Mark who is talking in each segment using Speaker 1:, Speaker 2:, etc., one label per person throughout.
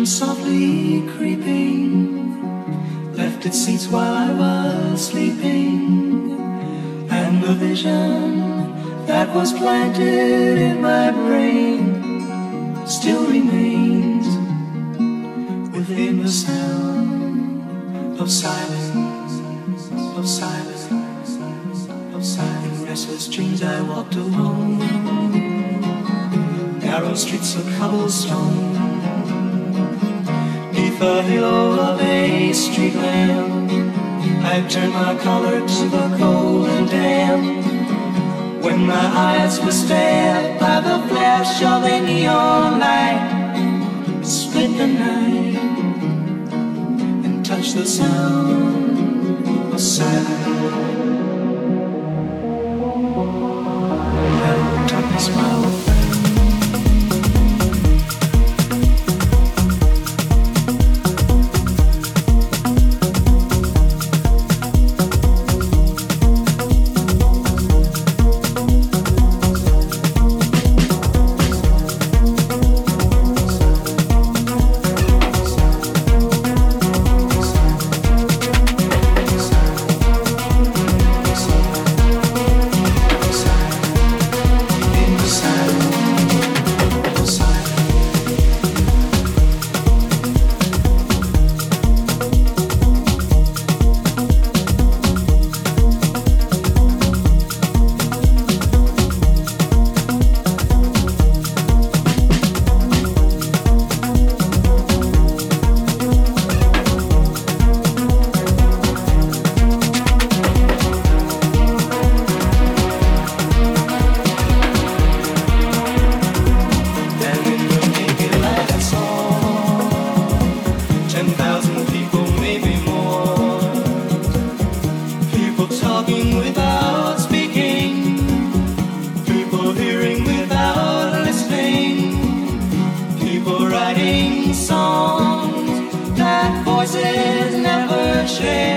Speaker 1: Vision softly creeping left its seats while I was sleeping. And the vision that was planted in my brain still remains within the sound of silence, of silence, of silence. In restless dreams I walked alone, narrow streets of cobblestone, the halo of a street lamp. I turned my collar to the cold and damp. When my eyes were stared by the flash of a neon light, split the night and touched the sound of silence. Voices never share.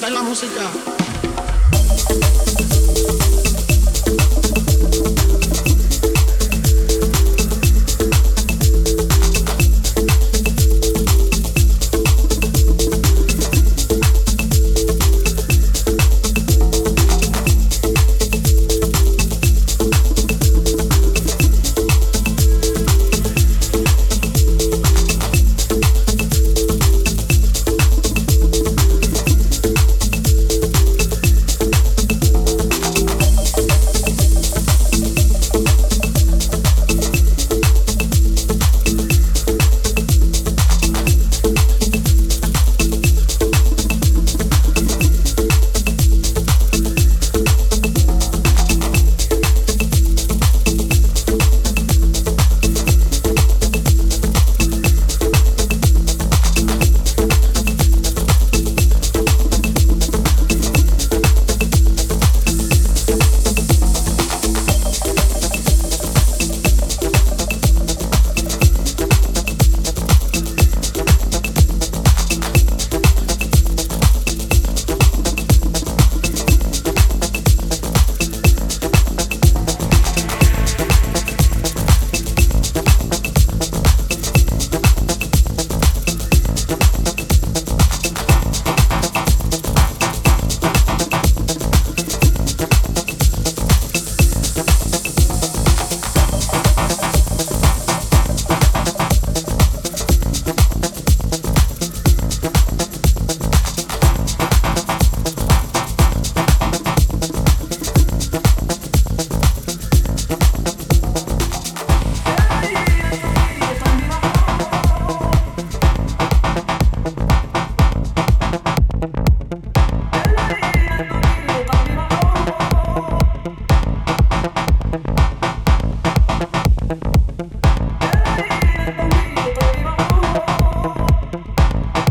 Speaker 2: está en la
Speaker 3: música.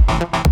Speaker 4: Bye.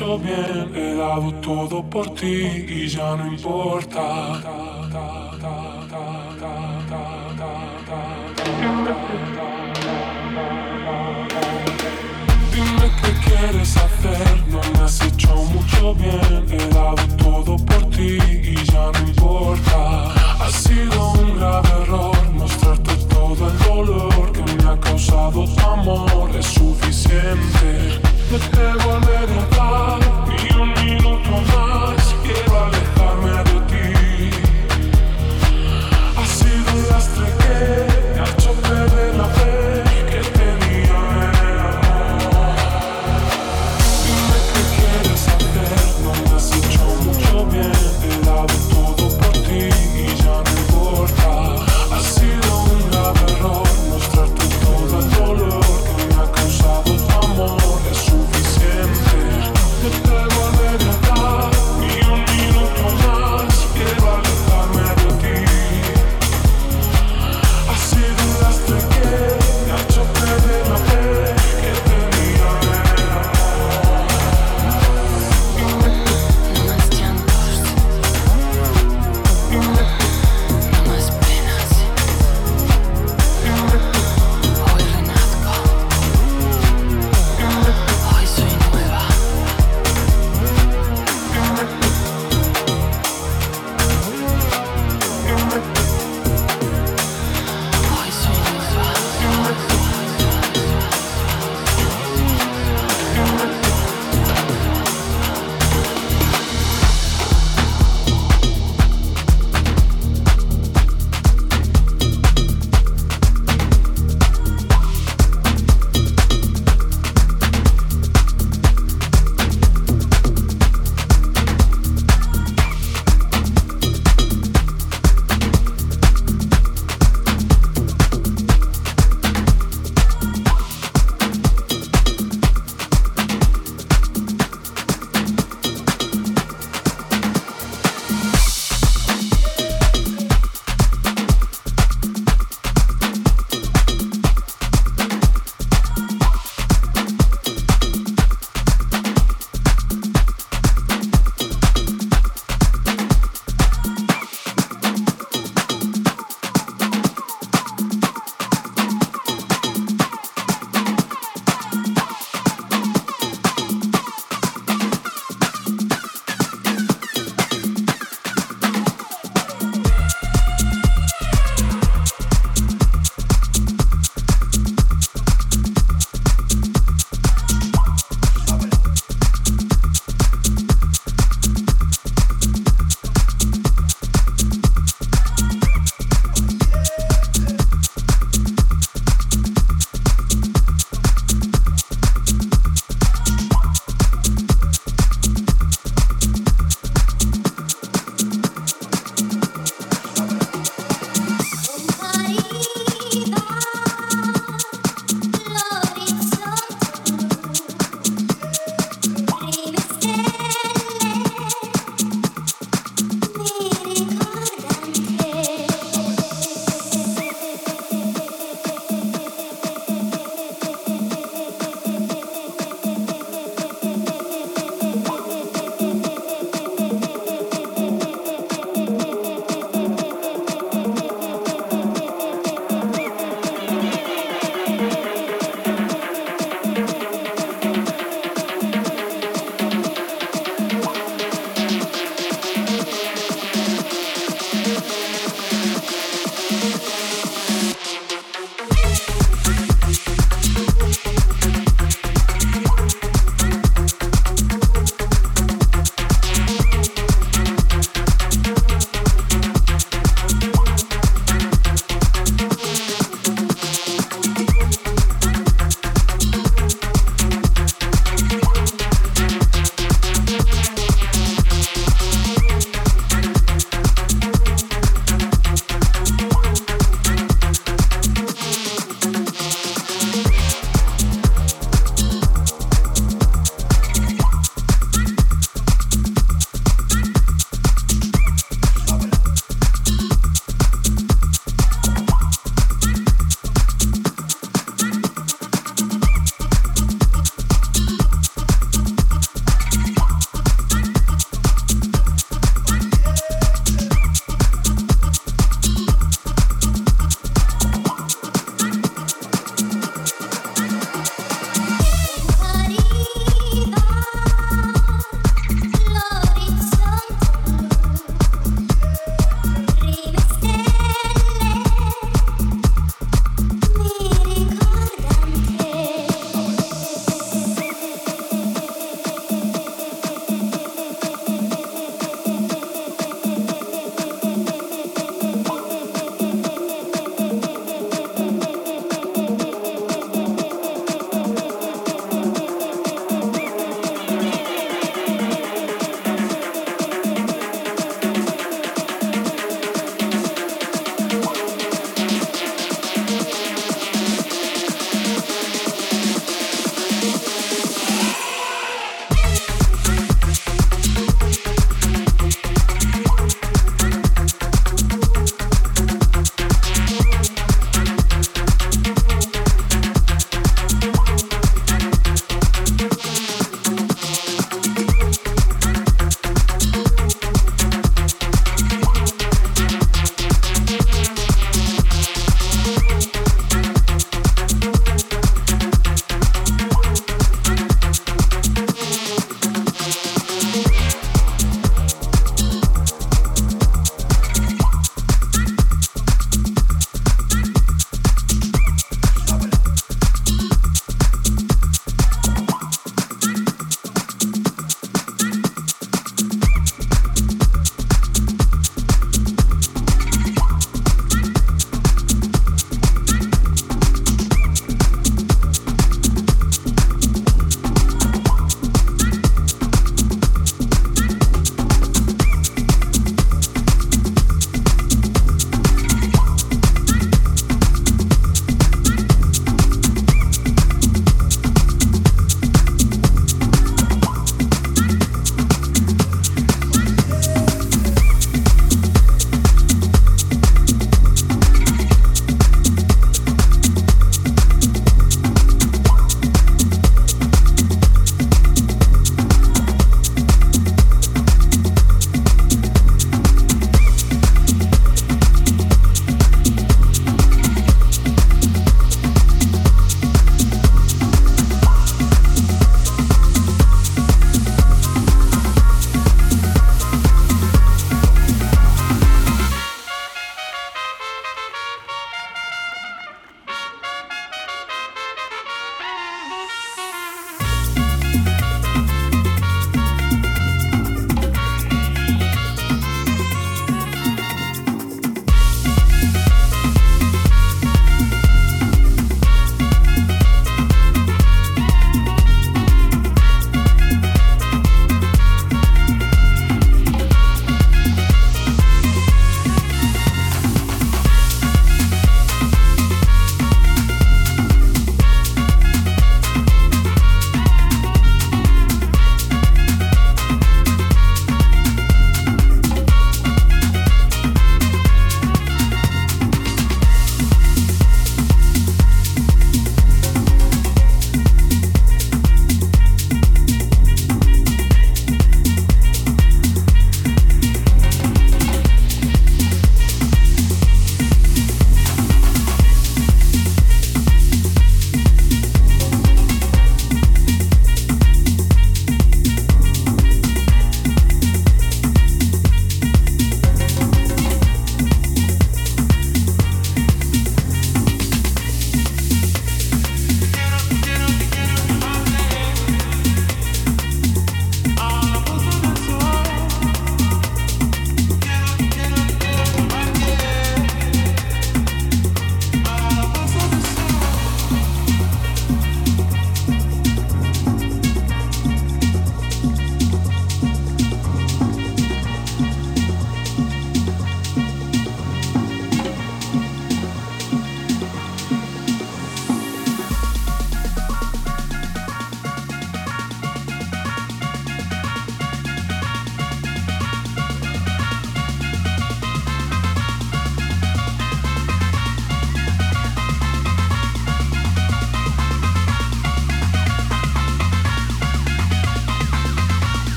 Speaker 4: hecho bien, he dado todo por ti y ya no importa.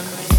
Speaker 5: Empezó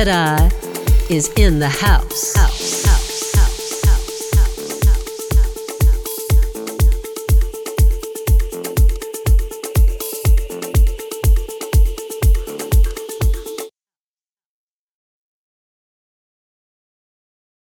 Speaker 6: Djedi is in the house. house.